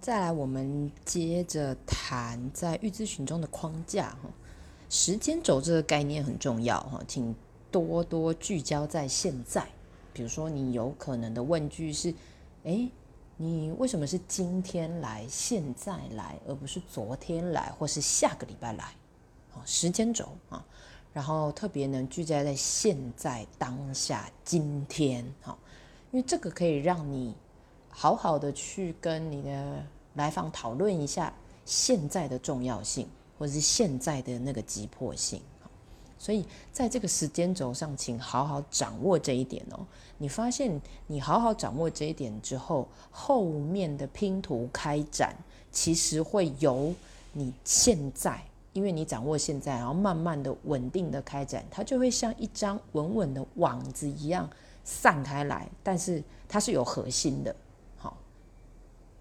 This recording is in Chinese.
再来，我们接着谈在预咨询中的框架哈，时间轴这个概念很重要哈，请多多聚焦在现在。比如说，你有可能的问句是：诶，你为什么是今天来、现在来，而不是昨天来，或是下个礼拜来？啊，时间轴啊，然后特别能聚焦在现在、当下、今天，哈，因为这个可以让你。好好的去跟你的来访讨论一下现在的重要性，或者是现在的那个急迫性。所以在这个时间轴上，请好好掌握这一点哦。你发现你好好掌握这一点之后，后面的拼图开展其实会由你现在，因为你掌握现在，然后慢慢的稳定的开展，它就会像一张稳稳的网子一样散开来，但是它是有核心的。